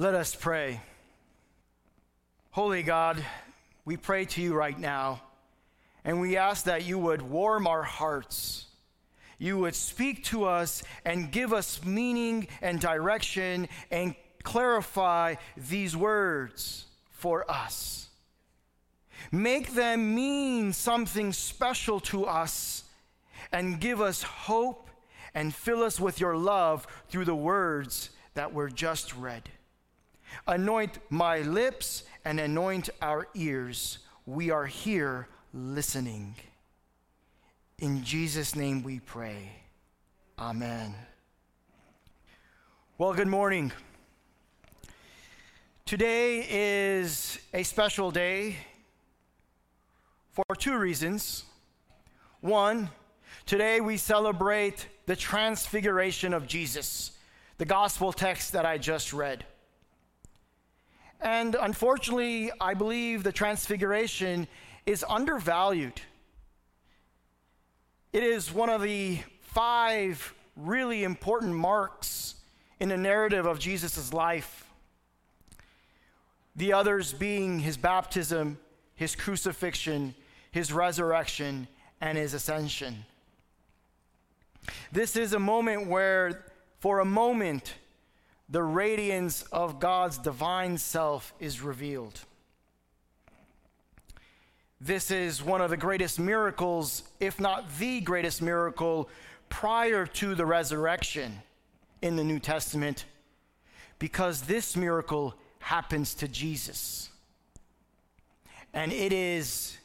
Let us pray. Holy God, we pray to you right now, and we ask that you would warm our hearts. You would speak to us and give us meaning and direction and clarify these words for us. Make them mean something special to us and give us hope and fill us with your love through the words that were just read. Anoint my lips and anoint our ears. We are here listening. In Jesus' name we pray. Amen. Well, good morning. Today is a special day for two reasons. One, today we celebrate the transfiguration of Jesus, the gospel text that I just read. And unfortunately, I believe the transfiguration is undervalued. It is one of the five really important marks in the narrative of Jesus' life. The others being his baptism, his crucifixion, his resurrection, and his ascension. This is a moment where, for a moment, the radiance of God's divine self is revealed. This is one of the greatest miracles, if not the greatest miracle, prior to the resurrection in the New Testament, because this miracle happens to Jesus. And it is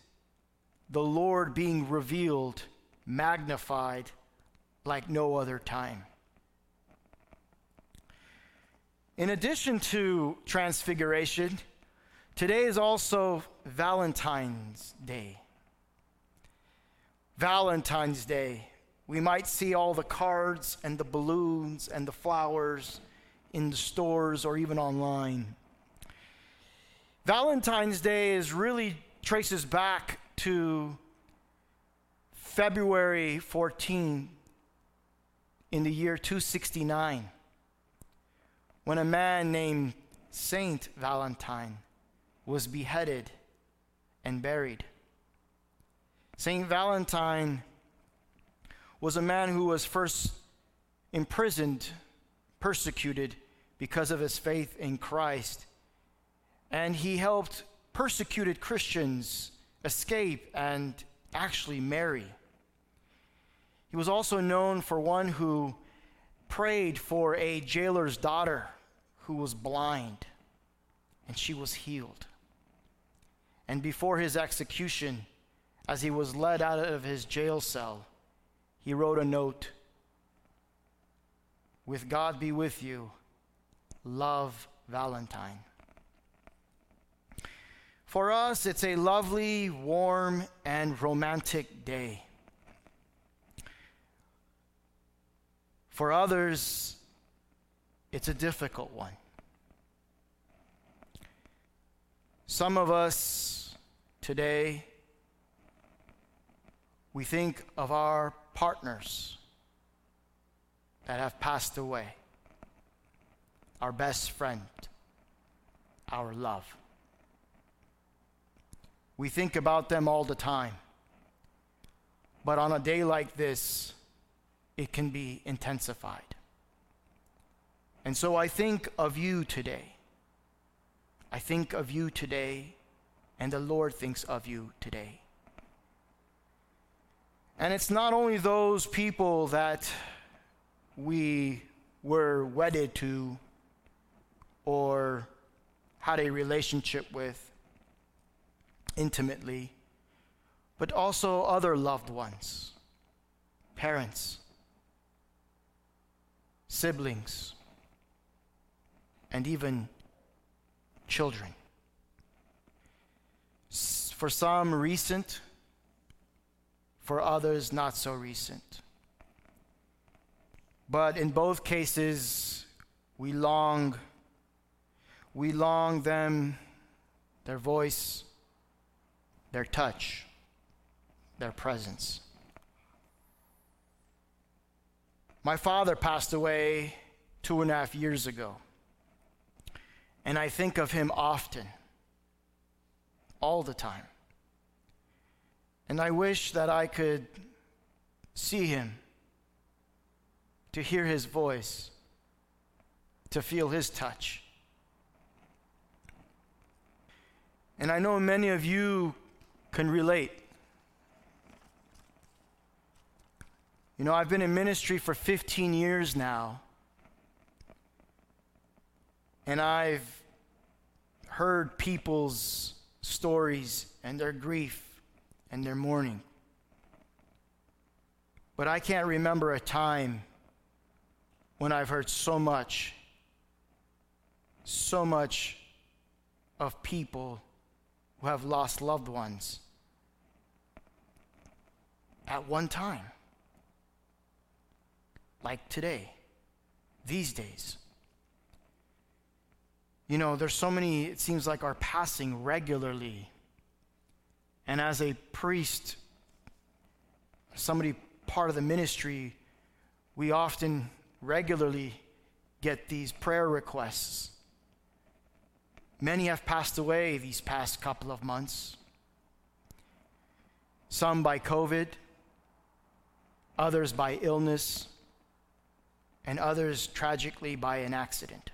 the Lord being revealed, magnified like no other time. In addition to Transfiguration, today is also Valentine's Day. Valentine's Day. We might see all the cards and the balloons and the flowers in the stores or even online. Valentine's Day is really traces back to February 14 in the year 269 when a man named Saint Valentine was beheaded and buried. Saint Valentine was a man who was first imprisoned, persecuted because of his faith in Christ. And he helped persecuted Christians escape and actually marry. He was also known for one who prayed for a jailer's daughter who was blind, and she was healed. And before his execution, as he was led out of his jail cell, he wrote a note With God be with you, love Valentine. For us, it's a lovely, warm, and romantic day. For others, it's a difficult one. Some of us today, we think of our partners that have passed away, our best friend, our love. We think about them all the time. But on a day like this, it can be intensified. And so I think of you today. I think of you today, and the Lord thinks of you today. And it's not only those people that we were wedded to or had a relationship with intimately, but also other loved ones, parents, siblings, and even children. For some, recent, for others, not so recent. But in both cases, we long, we long them, their voice, their touch, their presence. My father passed away two and a half years ago. And I think of him often, all the time. And I wish that I could see him, to hear his voice, to feel his touch. And I know many of you can relate. You know, I've been in ministry for 15 years now. And I've heard people's stories and their grief and their mourning. But I can't remember a time when I've heard so much, so much of people who have lost loved ones at one time. Like today, these days. You know, there's so many, it seems like, are passing regularly. And as a priest, somebody part of the ministry, we often regularly get these prayer requests. Many have passed away these past couple of months. Some by COVID, others by illness, and others tragically by an accident.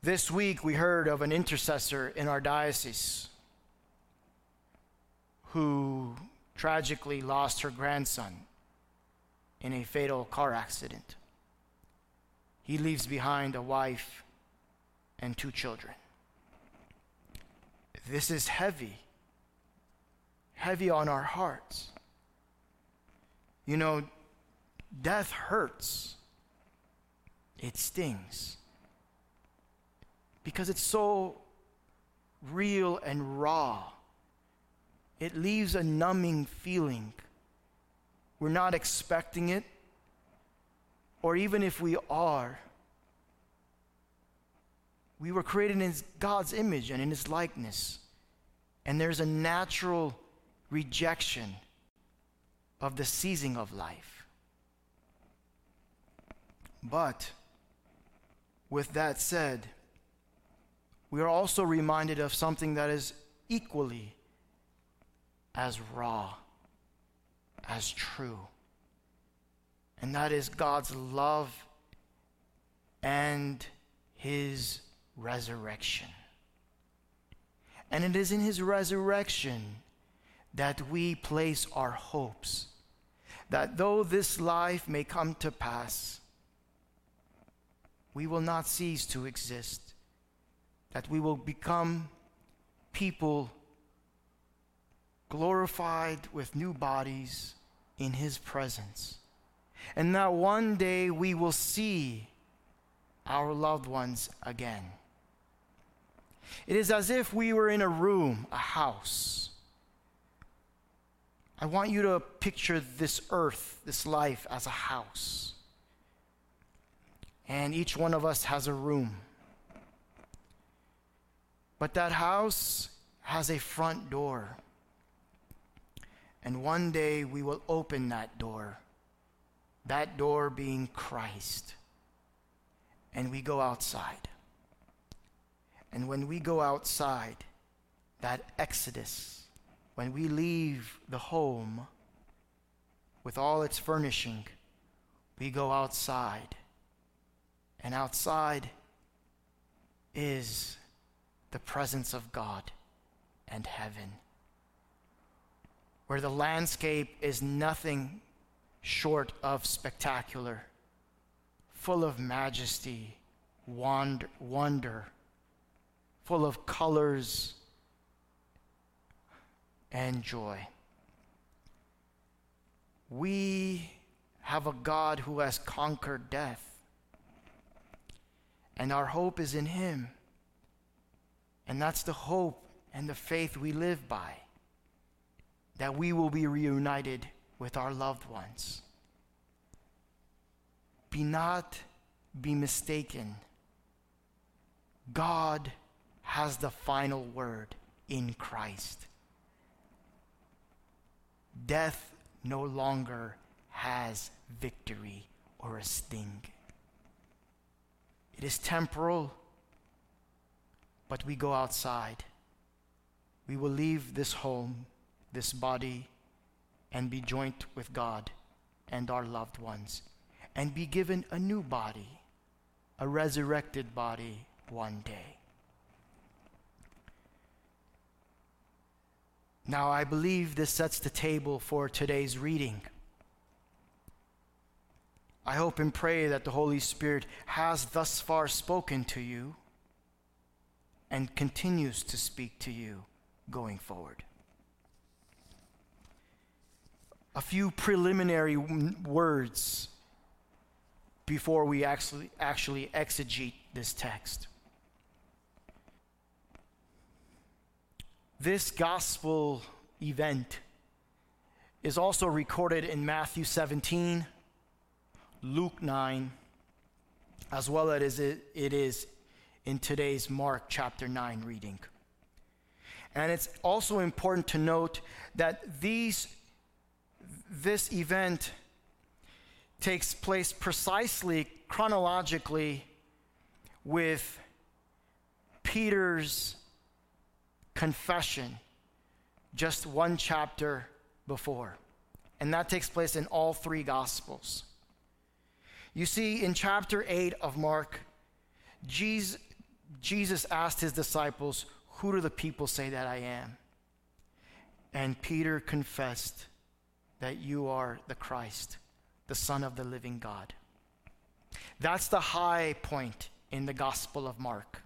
This week, we heard of an intercessor in our diocese who tragically lost her grandson in a fatal car accident. He leaves behind a wife and two children. This is heavy, heavy on our hearts. You know, death hurts, it stings because it's so real and raw. It leaves a numbing feeling. We're not expecting it, or even if we are, we were created in God's image and in His likeness. And there's a natural rejection of the seizing of life. But with that said, we are also reminded of something that is equally as raw, as true. And that is God's love and His resurrection. And it is in His resurrection that we place our hopes. That though this life may come to pass, we will not cease to exist that we will become people glorified with new bodies in His presence. And that one day we will see our loved ones again. It is as if we were in a room, a house. I want you to picture this earth, this life, as a house. And each one of us has a room. But that house has a front door. And one day we will open that door, that door being Christ. And we go outside. And when we go outside, that exodus, when we leave the home with all its furnishing, we go outside. And outside is the presence of God and heaven, where the landscape is nothing short of spectacular, full of majesty, wonder, wonder full of colors and joy. We have a God who has conquered death, and our hope is in Him. And that's the hope and the faith we live by that we will be reunited with our loved ones. Be not be mistaken. God has the final word in Christ. Death no longer has victory or a sting. It is temporal but we go outside. We will leave this home, this body, and be joined with God and our loved ones, and be given a new body, a resurrected body one day. Now, I believe this sets the table for today's reading. I hope and pray that the Holy Spirit has thus far spoken to you and continues to speak to you going forward. A few preliminary words before we actually, actually exegete this text. This gospel event is also recorded in Matthew 17, Luke 9, as well as it is in today's Mark chapter 9 reading. And it's also important to note that these, this event takes place precisely chronologically with Peter's confession just one chapter before. And that takes place in all three Gospels. You see, in chapter 8 of Mark, Jesus, Jesus asked his disciples, Who do the people say that I am? And Peter confessed that you are the Christ, the Son of the living God. That's the high point in the Gospel of Mark.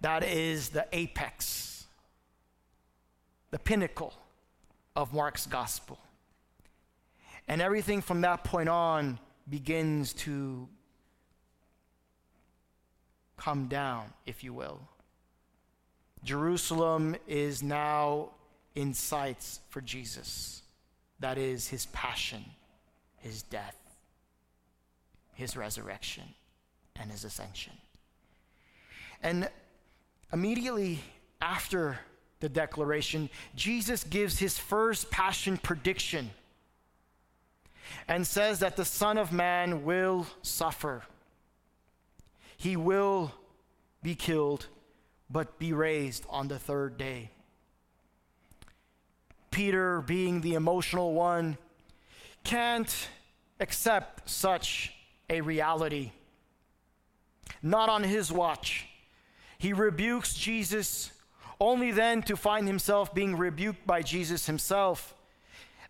That is the apex the pinnacle of Mark's gospel. And everything from that point on begins to come down, if you will. Jerusalem is now in sights for Jesus. That is his passion, his death, his resurrection, and his ascension. And immediately after the declaration, Jesus gives his first passion prediction and says that the Son of Man will suffer. He will be killed, but be raised on the third day. Peter, being the emotional one, can't accept such a reality. Not on his watch. He rebukes Jesus only then to find himself being rebuked by Jesus himself.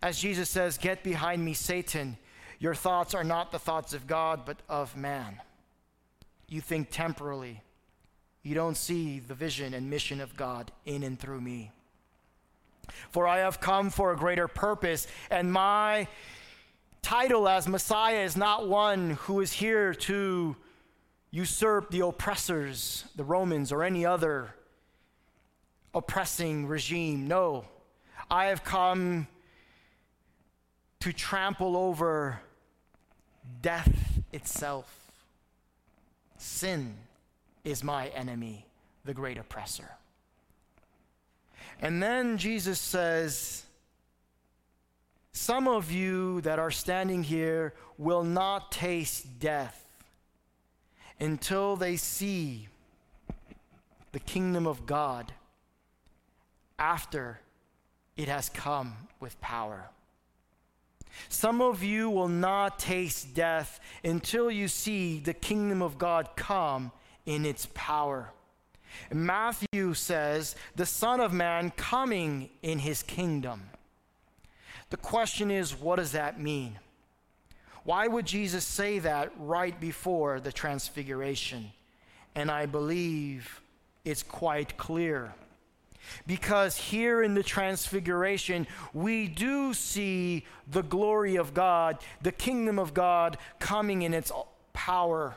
As Jesus says, Get behind me, Satan. Your thoughts are not the thoughts of God, but of man. You think temporally. You don't see the vision and mission of God in and through me. For I have come for a greater purpose, and my title as Messiah is not one who is here to usurp the oppressors, the Romans, or any other oppressing regime. No, I have come to trample over death itself. Sin is my enemy, the great oppressor. And then Jesus says, Some of you that are standing here will not taste death until they see the kingdom of God after it has come with power. Some of you will not taste death until you see the kingdom of God come in its power. Matthew says, the Son of Man coming in his kingdom. The question is, what does that mean? Why would Jesus say that right before the transfiguration? And I believe it's quite clear. Because here in the Transfiguration, we do see the glory of God, the kingdom of God coming in its power.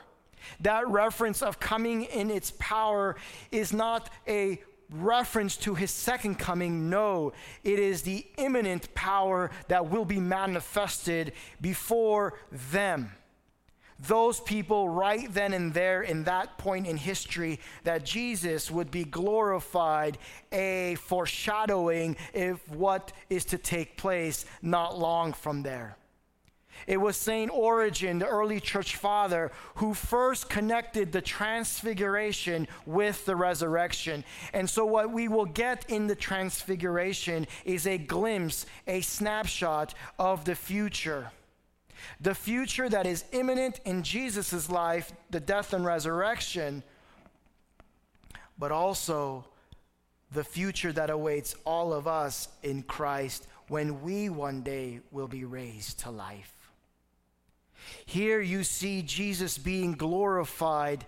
That reference of coming in its power is not a reference to his second coming. No, it is the imminent power that will be manifested before them those people right then and there in that point in history that Jesus would be glorified, a foreshadowing of what is to take place not long from there. It was St. Origen, the early church father, who first connected the transfiguration with the resurrection. And so, what we will get in the transfiguration is a glimpse, a snapshot of the future. The future that is imminent in Jesus' life, the death and resurrection, but also the future that awaits all of us in Christ when we one day will be raised to life. Here you see Jesus being glorified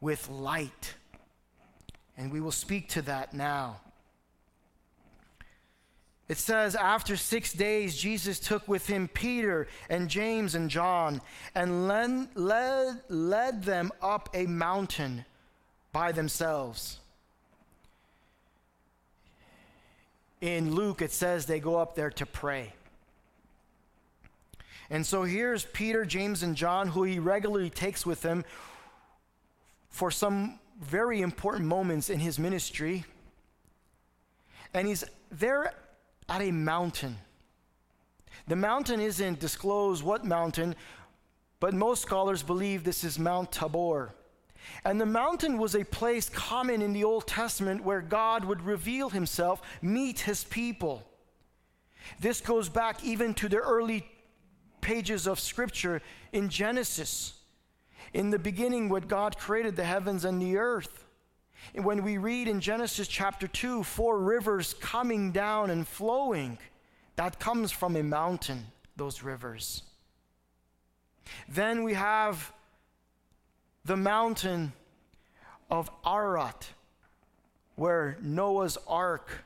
with light. And we will speak to that now. It says, after six days, Jesus took with him Peter and James and John and led, led, led them up a mountain by themselves. In Luke, it says they go up there to pray. And so here's Peter, James, and John, who he regularly takes with him for some very important moments in his ministry. And he's there at a mountain. The mountain isn't disclosed what mountain, but most scholars believe this is Mount Tabor. And the mountain was a place common in the Old Testament where God would reveal himself, meet his people. This goes back even to the early pages of Scripture in Genesis. In the beginning, when God created the heavens and the earth. When we read in Genesis chapter 2, four rivers coming down and flowing, that comes from a mountain, those rivers. Then we have the mountain of Ararat, where Noah's ark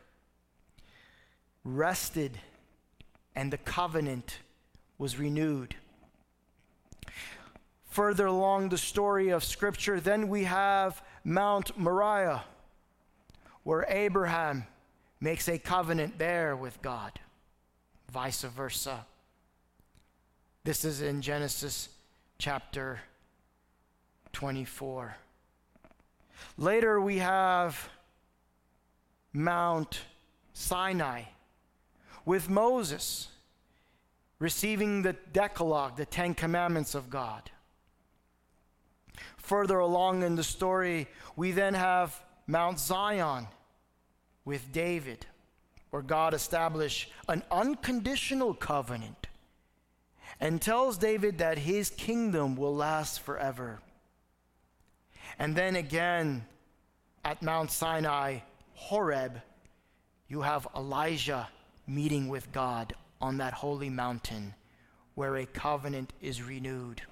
rested and the covenant was renewed. Further along the story of Scripture, then we have Mount Moriah, where Abraham makes a covenant there with God, vice versa. This is in Genesis chapter 24. Later, we have Mount Sinai with Moses receiving the Decalogue, the Ten Commandments of God. Further along in the story, we then have Mount Zion with David, where God established an unconditional covenant and tells David that his kingdom will last forever. And then again at Mount Sinai, Horeb, you have Elijah meeting with God on that holy mountain where a covenant is renewed.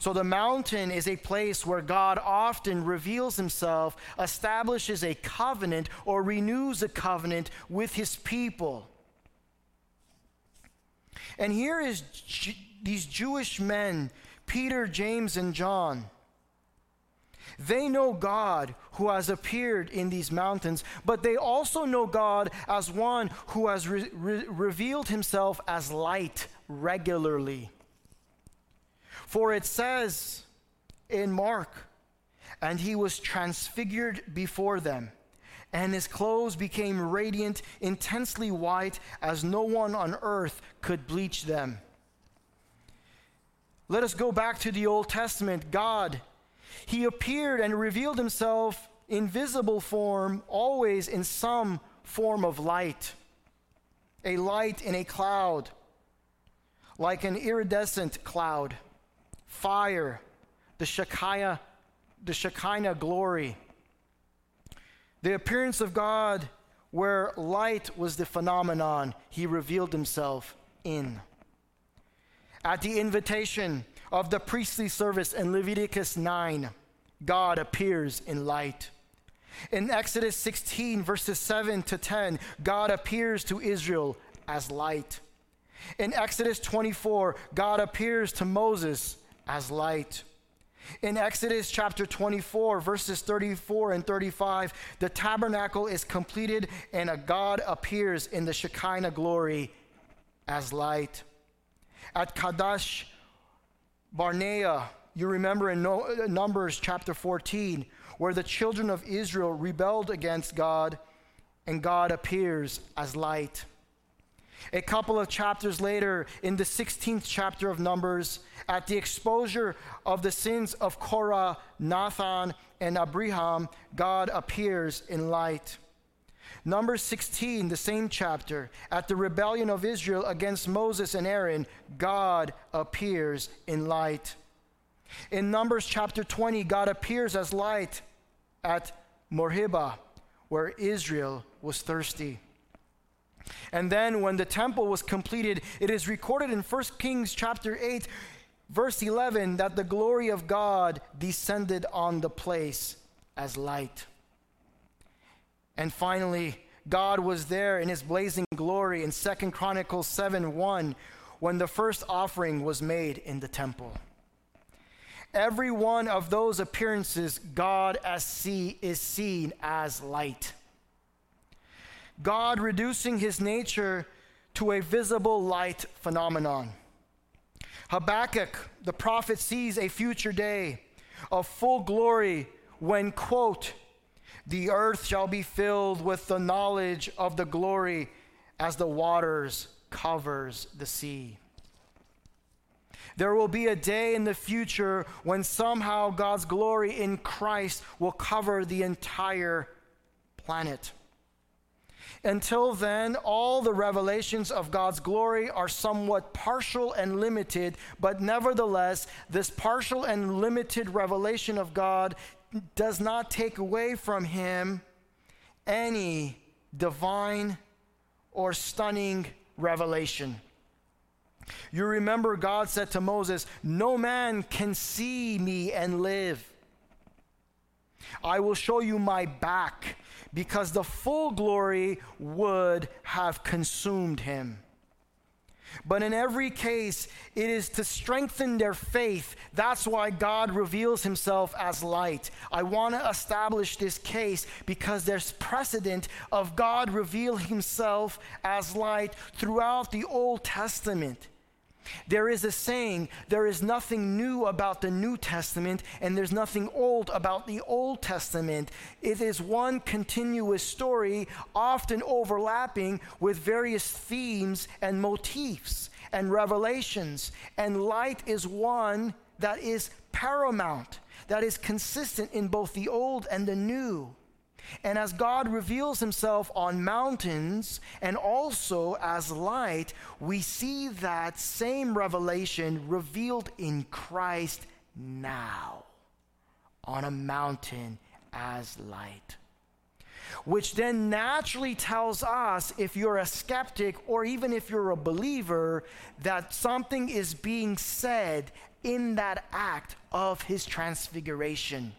So, the mountain is a place where God often reveals himself, establishes a covenant, or renews a covenant with his people. And here is G- these Jewish men, Peter, James, and John. They know God who has appeared in these mountains, but they also know God as one who has re- re- revealed himself as light regularly. For it says in Mark, and he was transfigured before them, and his clothes became radiant, intensely white, as no one on earth could bleach them. Let us go back to the Old Testament. God he appeared and revealed himself in visible form, always in some form of light. A light in a cloud, like an iridescent cloud, fire, the Shekinah, the Shekinah glory. The appearance of God, where light was the phenomenon, he revealed himself in. At the invitation of the priestly service in Leviticus 9, God appears in light. In Exodus 16, verses 7 to 10, God appears to Israel as light. In Exodus 24, God appears to Moses as light. In Exodus chapter 24, verses 34 and 35, the tabernacle is completed and a God appears in the Shekinah glory as light. At Kadesh Barnea, you remember in Numbers chapter 14, where the children of Israel rebelled against God and God appears as light. A couple of chapters later, in the 16th chapter of Numbers, at the exposure of the sins of Korah, Dathan, and Abiram, God appears in light. Number 16, the same chapter, at the rebellion of Israel against Moses and Aaron, God appears in light. In Numbers chapter 20, God appears as light at Meribah, where Israel was thirsty. And then when the temple was completed, it is recorded in 1 Kings chapter 8, verse 11, that the glory of God descended on the place as light. And finally, God was there in his blazing glory in 2 Chronicles 7 1 when the first offering was made in the temple. Every one of those appearances, God as see, is seen as light. God reducing his nature to a visible light phenomenon. Habakkuk, the prophet, sees a future day of full glory when, quote, the earth shall be filled with the knowledge of the glory as the waters covers the sea. There will be a day in the future when somehow God's glory in Christ will cover the entire planet. Until then, all the revelations of God's glory are somewhat partial and limited, but nevertheless, this partial and limited revelation of God does not take away from him any divine or stunning revelation. You remember God said to Moses, No man can see me and live. I will show you my back because the full glory would have consumed him. But in every case, it is to strengthen their faith. That's why God reveals himself as light. I want to establish this case because there's precedent of God reveal himself as light throughout the Old Testament. There is a saying, there is nothing new about the New Testament, and there's nothing old about the Old Testament. It is one continuous story, often overlapping with various themes and motifs and revelations. And light is one that is paramount, that is consistent in both the Old and the New. And as God reveals himself on mountains and also as light, we see that same revelation revealed in Christ now on a mountain as light. Which then naturally tells us, if you're a skeptic or even if you're a believer, that something is being said in that act of his transfiguration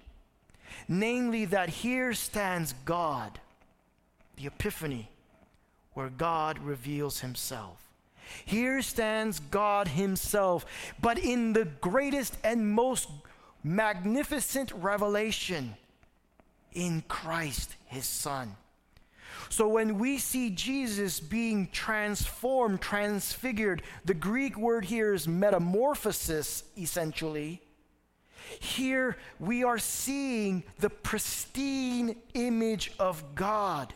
namely, that here stands God, the Epiphany, where God reveals himself. Here stands God himself, but in the greatest and most magnificent revelation in Christ, his Son. So when we see Jesus being transformed, transfigured, the Greek word here is metamorphosis, essentially. Here we are seeing the pristine image of God.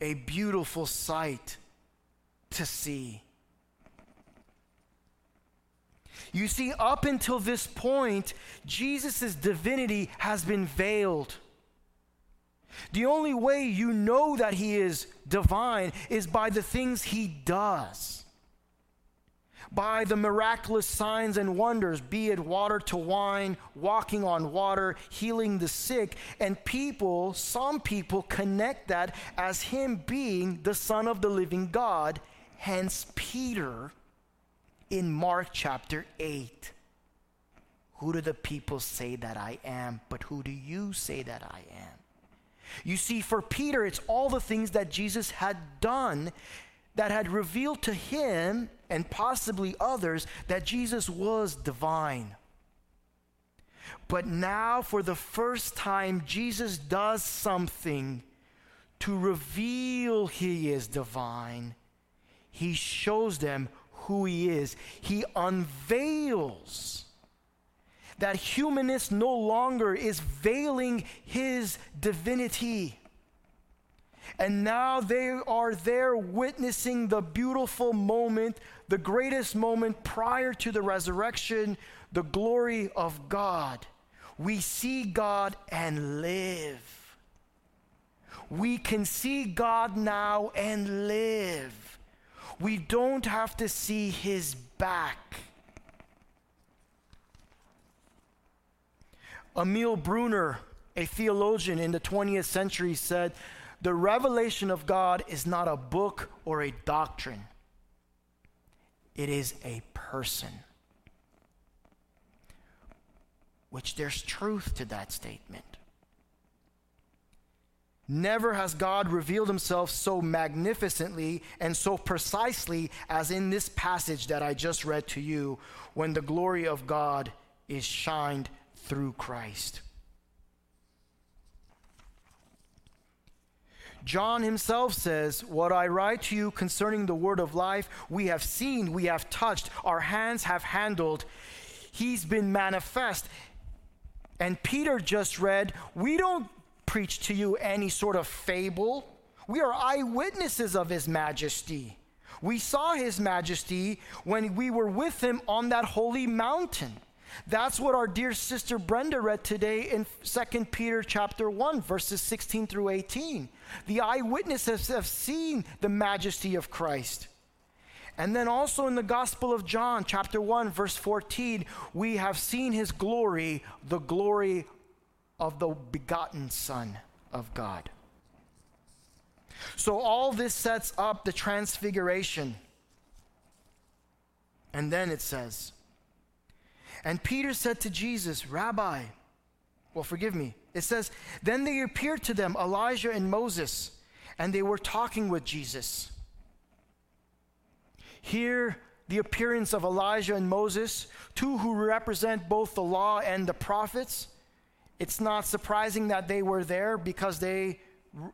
A beautiful sight to see. You see, up until this point, Jesus' divinity has been veiled. The only way you know that he is divine is by the things he does by the miraculous signs and wonders, be it water to wine, walking on water, healing the sick. And people, some people, connect that as him being the Son of the living God. Hence, Peter in Mark chapter 8. Who do the people say that I am? But who do you say that I am? You see, for Peter, it's all the things that Jesus had done that had revealed to him and possibly others that Jesus was divine. But now, for the first time, Jesus does something to reveal he is divine. He shows them who he is, he unveils that humanist no longer is veiling his divinity And now they are there witnessing the beautiful moment, the greatest moment prior to the resurrection, the glory of God. We see God and live. We can see God now and live. We don't have to see his back. Emil Brunner, a theologian in the 20th century, said, The revelation of God is not a book or a doctrine, it is a person. Which there's truth to that statement. Never has God revealed himself so magnificently and so precisely as in this passage that I just read to you when the glory of God is shined through Christ. John himself says, What I write to you concerning the word of life, we have seen, we have touched, our hands have handled. He's been manifest. And Peter just read, We don't preach to you any sort of fable. We are eyewitnesses of his majesty. We saw his majesty when we were with him on that holy mountain. That's what our dear sister Brenda read today in 2 Peter chapter 1 verses 16 through 18. The eyewitnesses have seen the majesty of Christ. And then also in the Gospel of John chapter 1 verse 14, we have seen his glory, the glory of the begotten Son of God. So all this sets up the transfiguration. And then it says, and Peter said to Jesus, Rabbi, well, forgive me. It says, Then they appeared to them, Elijah and Moses, and they were talking with Jesus. Here, the appearance of Elijah and Moses, two who represent both the law and the prophets. It's not surprising that they were there because they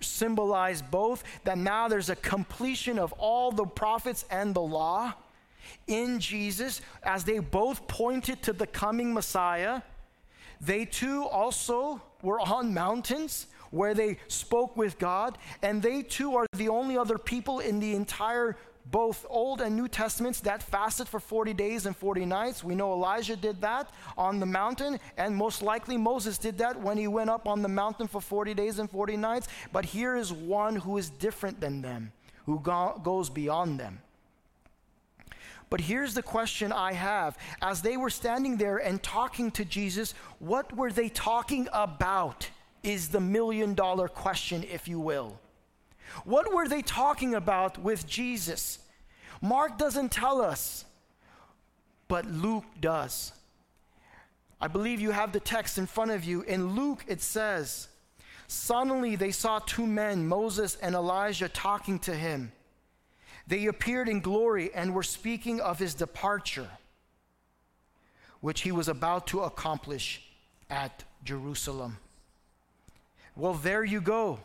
symbolize both, that now there's a completion of all the prophets and the law in Jesus, as they both pointed to the coming Messiah, they too also were on mountains where they spoke with God, and they too are the only other people in the entire both Old and New Testaments that fasted for 40 days and 40 nights. We know Elijah did that on the mountain, and most likely Moses did that when he went up on the mountain for 40 days and 40 nights. But here is one who is different than them, who go- goes beyond them. But here's the question I have. As they were standing there and talking to Jesus, what were they talking about? Is the million dollar question, if you will. What were they talking about with Jesus? Mark doesn't tell us, but Luke does. I believe you have the text in front of you. In Luke, it says, Suddenly they saw two men, Moses and Elijah, talking to him. They appeared in glory and were speaking of his departure, which he was about to accomplish at Jerusalem. Well, there you go.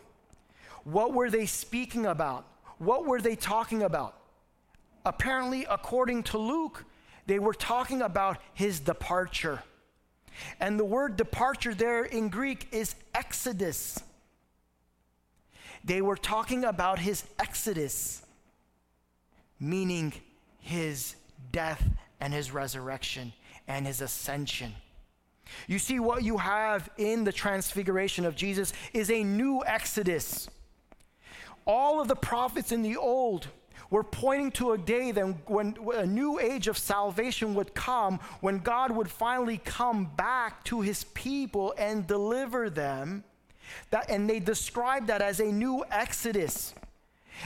What were they speaking about? What were they talking about? Apparently, according to Luke, they were talking about his departure. And the word departure there in Greek is exodus. They were talking about his exodus meaning his death and his resurrection and his ascension. You see, what you have in the transfiguration of Jesus is a new exodus. All of the prophets in the old were pointing to a day then when a new age of salvation would come, when God would finally come back to his people and deliver them. That, and they described that as a new exodus.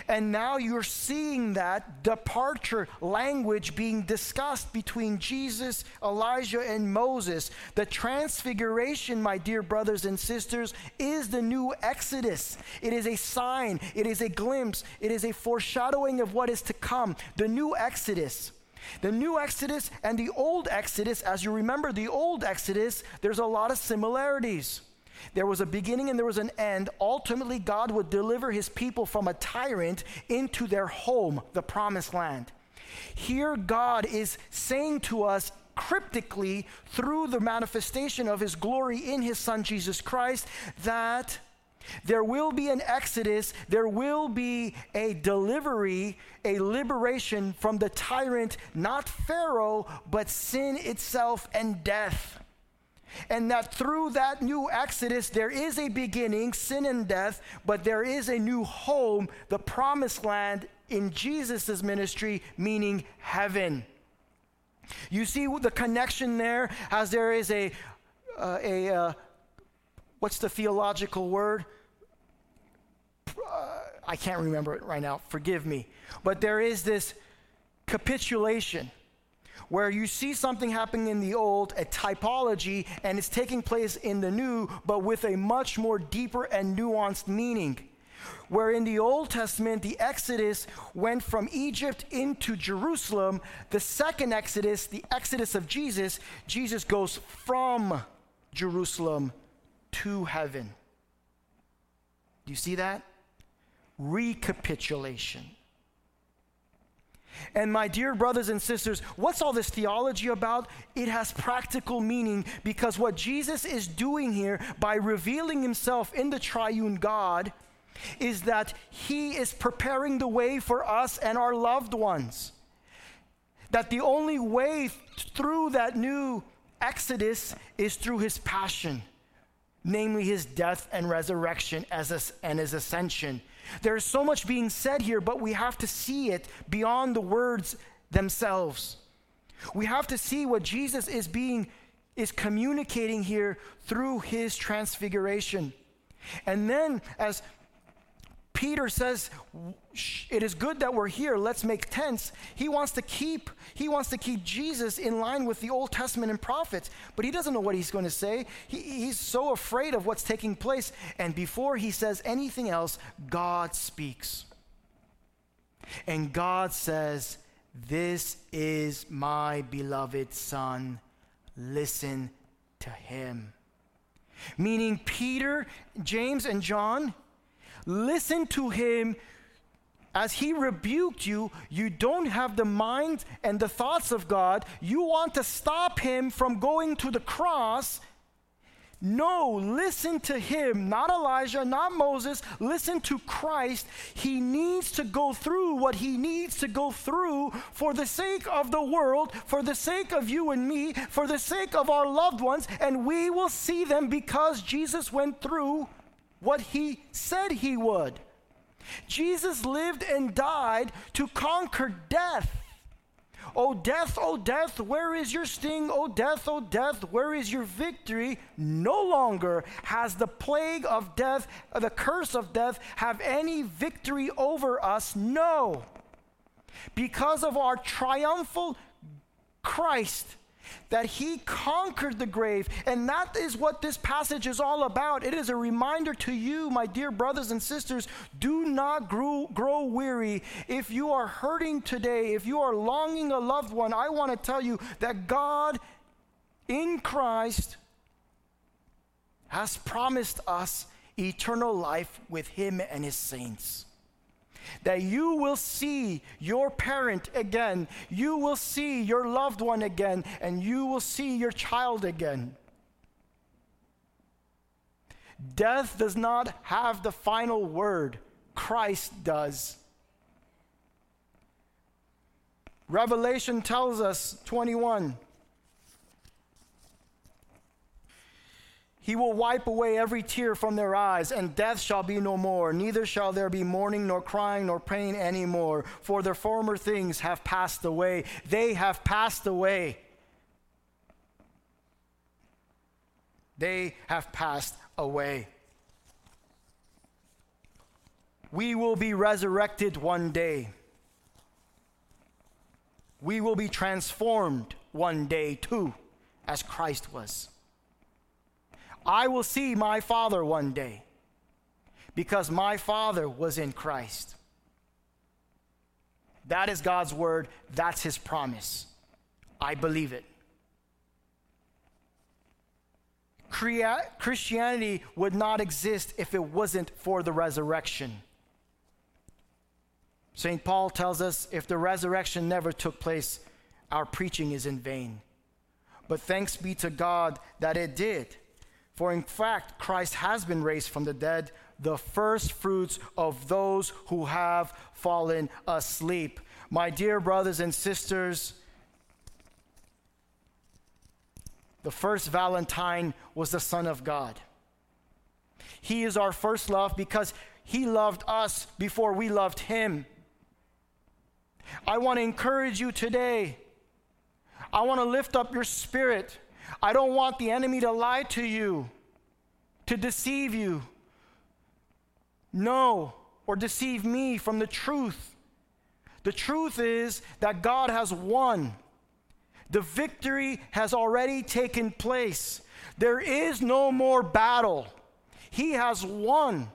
And now you're seeing that departure language being discussed between Jesus, Elijah, and Moses. The transfiguration, my dear brothers and sisters, is the new Exodus. It is a sign, it is a glimpse, it is a foreshadowing of what is to come. The new Exodus. The new Exodus and the old Exodus, as you remember the old Exodus, there's a lot of similarities. There was a beginning and there was an end. Ultimately, God would deliver his people from a tyrant into their home, the promised land. Here, God is saying to us cryptically through the manifestation of his glory in his son Jesus Christ that There will be an exodus, there will be a delivery, a liberation from the tyrant, not Pharaoh, but sin itself and death. And that through that new exodus, there is a beginning, sin and death, but there is a new home, the promised land in Jesus' ministry, meaning heaven. You see the connection there, as there is a, uh, a uh, what's the theological word? Uh, I can't remember it right now, forgive me. But there is this capitulation where you see something happening in the old, a typology, and it's taking place in the new, but with a much more deeper and nuanced meaning. Where in the Old Testament, the Exodus went from Egypt into Jerusalem, the second Exodus, the Exodus of Jesus, Jesus goes from Jerusalem to heaven. Do you see that? Recapitulation. And my dear brothers and sisters, what's all this theology about? It has practical meaning because what Jesus is doing here by revealing himself in the triune God is that he is preparing the way for us and our loved ones. That the only way through that new exodus is through his passion, namely his death and resurrection as a, and his ascension. There's so much being said here, but we have to see it beyond the words themselves. We have to see what Jesus is being is communicating here through his transfiguration. And then as Peter says, it is good that we're here. Let's make tents. He wants to keep he wants to keep Jesus in line with the Old Testament and prophets, but he doesn't know what he's going to say. He, he's so afraid of what's taking place. And before he says anything else, God speaks. And God says, This is my beloved Son. Listen to him. Meaning, Peter, James, and John listen to him as he rebuked you, you don't have the mind and the thoughts of God. You want to stop him from going to the cross. No, listen to him, not Elijah, not Moses. Listen to Christ. He needs to go through what he needs to go through for the sake of the world, for the sake of you and me, for the sake of our loved ones, and we will see them because Jesus went through what he said he would. Jesus lived and died to conquer death. Oh, death, oh, death, where is your sting? Oh, death, oh, death, where is your victory? No longer has the plague of death, the curse of death, have any victory over us. No. Because of our triumphal Christ, that he conquered the grave. And that is what this passage is all about. It is a reminder to you, my dear brothers and sisters, do not grow, grow weary. If you are hurting today, if you are longing a loved one, I want to tell you that God in Christ has promised us eternal life with him and his saints that you will see your parent again, you will see your loved one again, and you will see your child again. Death does not have the final word, Christ does. Revelation tells us 21 He will wipe away every tear from their eyes, and death shall be no more. Neither shall there be mourning, nor crying, nor pain any more, for the former things have passed away. They have passed away. They have passed away. We will be resurrected one day. We will be transformed one day too, as Christ was. I will see my Father one day because my Father was in Christ. That is God's word. That's his promise. I believe it. Christianity would not exist if it wasn't for the resurrection. St. Paul tells us if the resurrection never took place, our preaching is in vain. But thanks be to God that it did. For in fact, Christ has been raised from the dead the first fruits of those who have fallen asleep. My dear brothers and sisters, the first Valentine was the Son of God. He is our first love because He loved us before we loved Him. I want to encourage you today. I want to lift up your spirit. I don't want the enemy to lie to you, to deceive you. No, or deceive me from the truth. The truth is that God has won. The victory has already taken place. There is no more battle. He has won.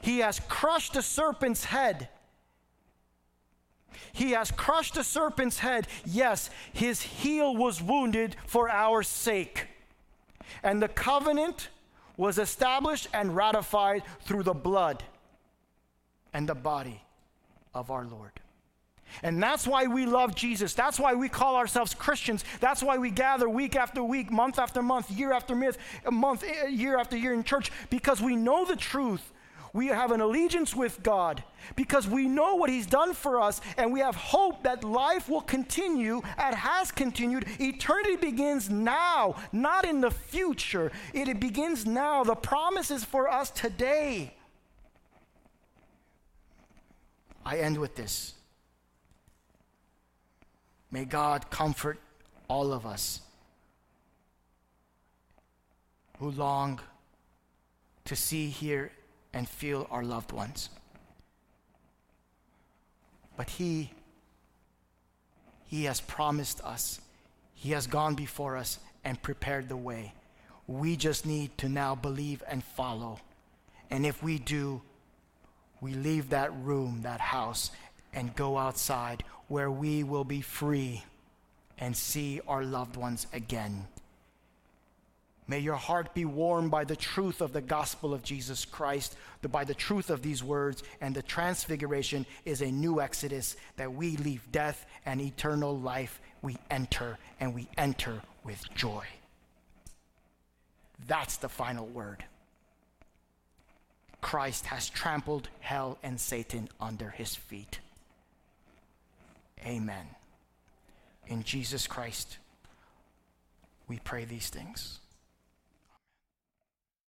He has crushed the serpent's head. He has crushed the serpent's head. Yes, his heel was wounded for our sake. And the covenant was established and ratified through the blood and the body of our Lord. And that's why we love Jesus. That's why we call ourselves Christians. That's why we gather week after week, month after month, year after month, month eh, year after year in church because we know the truth. We have an allegiance with God because we know what He's done for us and we have hope that life will continue and has continued. Eternity begins now, not in the future. It, begins now. The promise is for us today. I end with this. May God comfort all of us who long to see, hear, and feel our loved ones. But He, He has promised us, He has gone before us and prepared the way. We just need to now believe and follow. And if we do, we leave that room, that house, and go outside where we will be free and see our loved ones again. May your heart be warmed by the truth of the gospel of Jesus Christ, by the truth of these words, and the transfiguration is a new exodus that we leave death and eternal life. We enter, and we enter with joy. That's the final word. Christ has trampled hell and Satan under his feet. Amen. In Jesus Christ, we pray these things.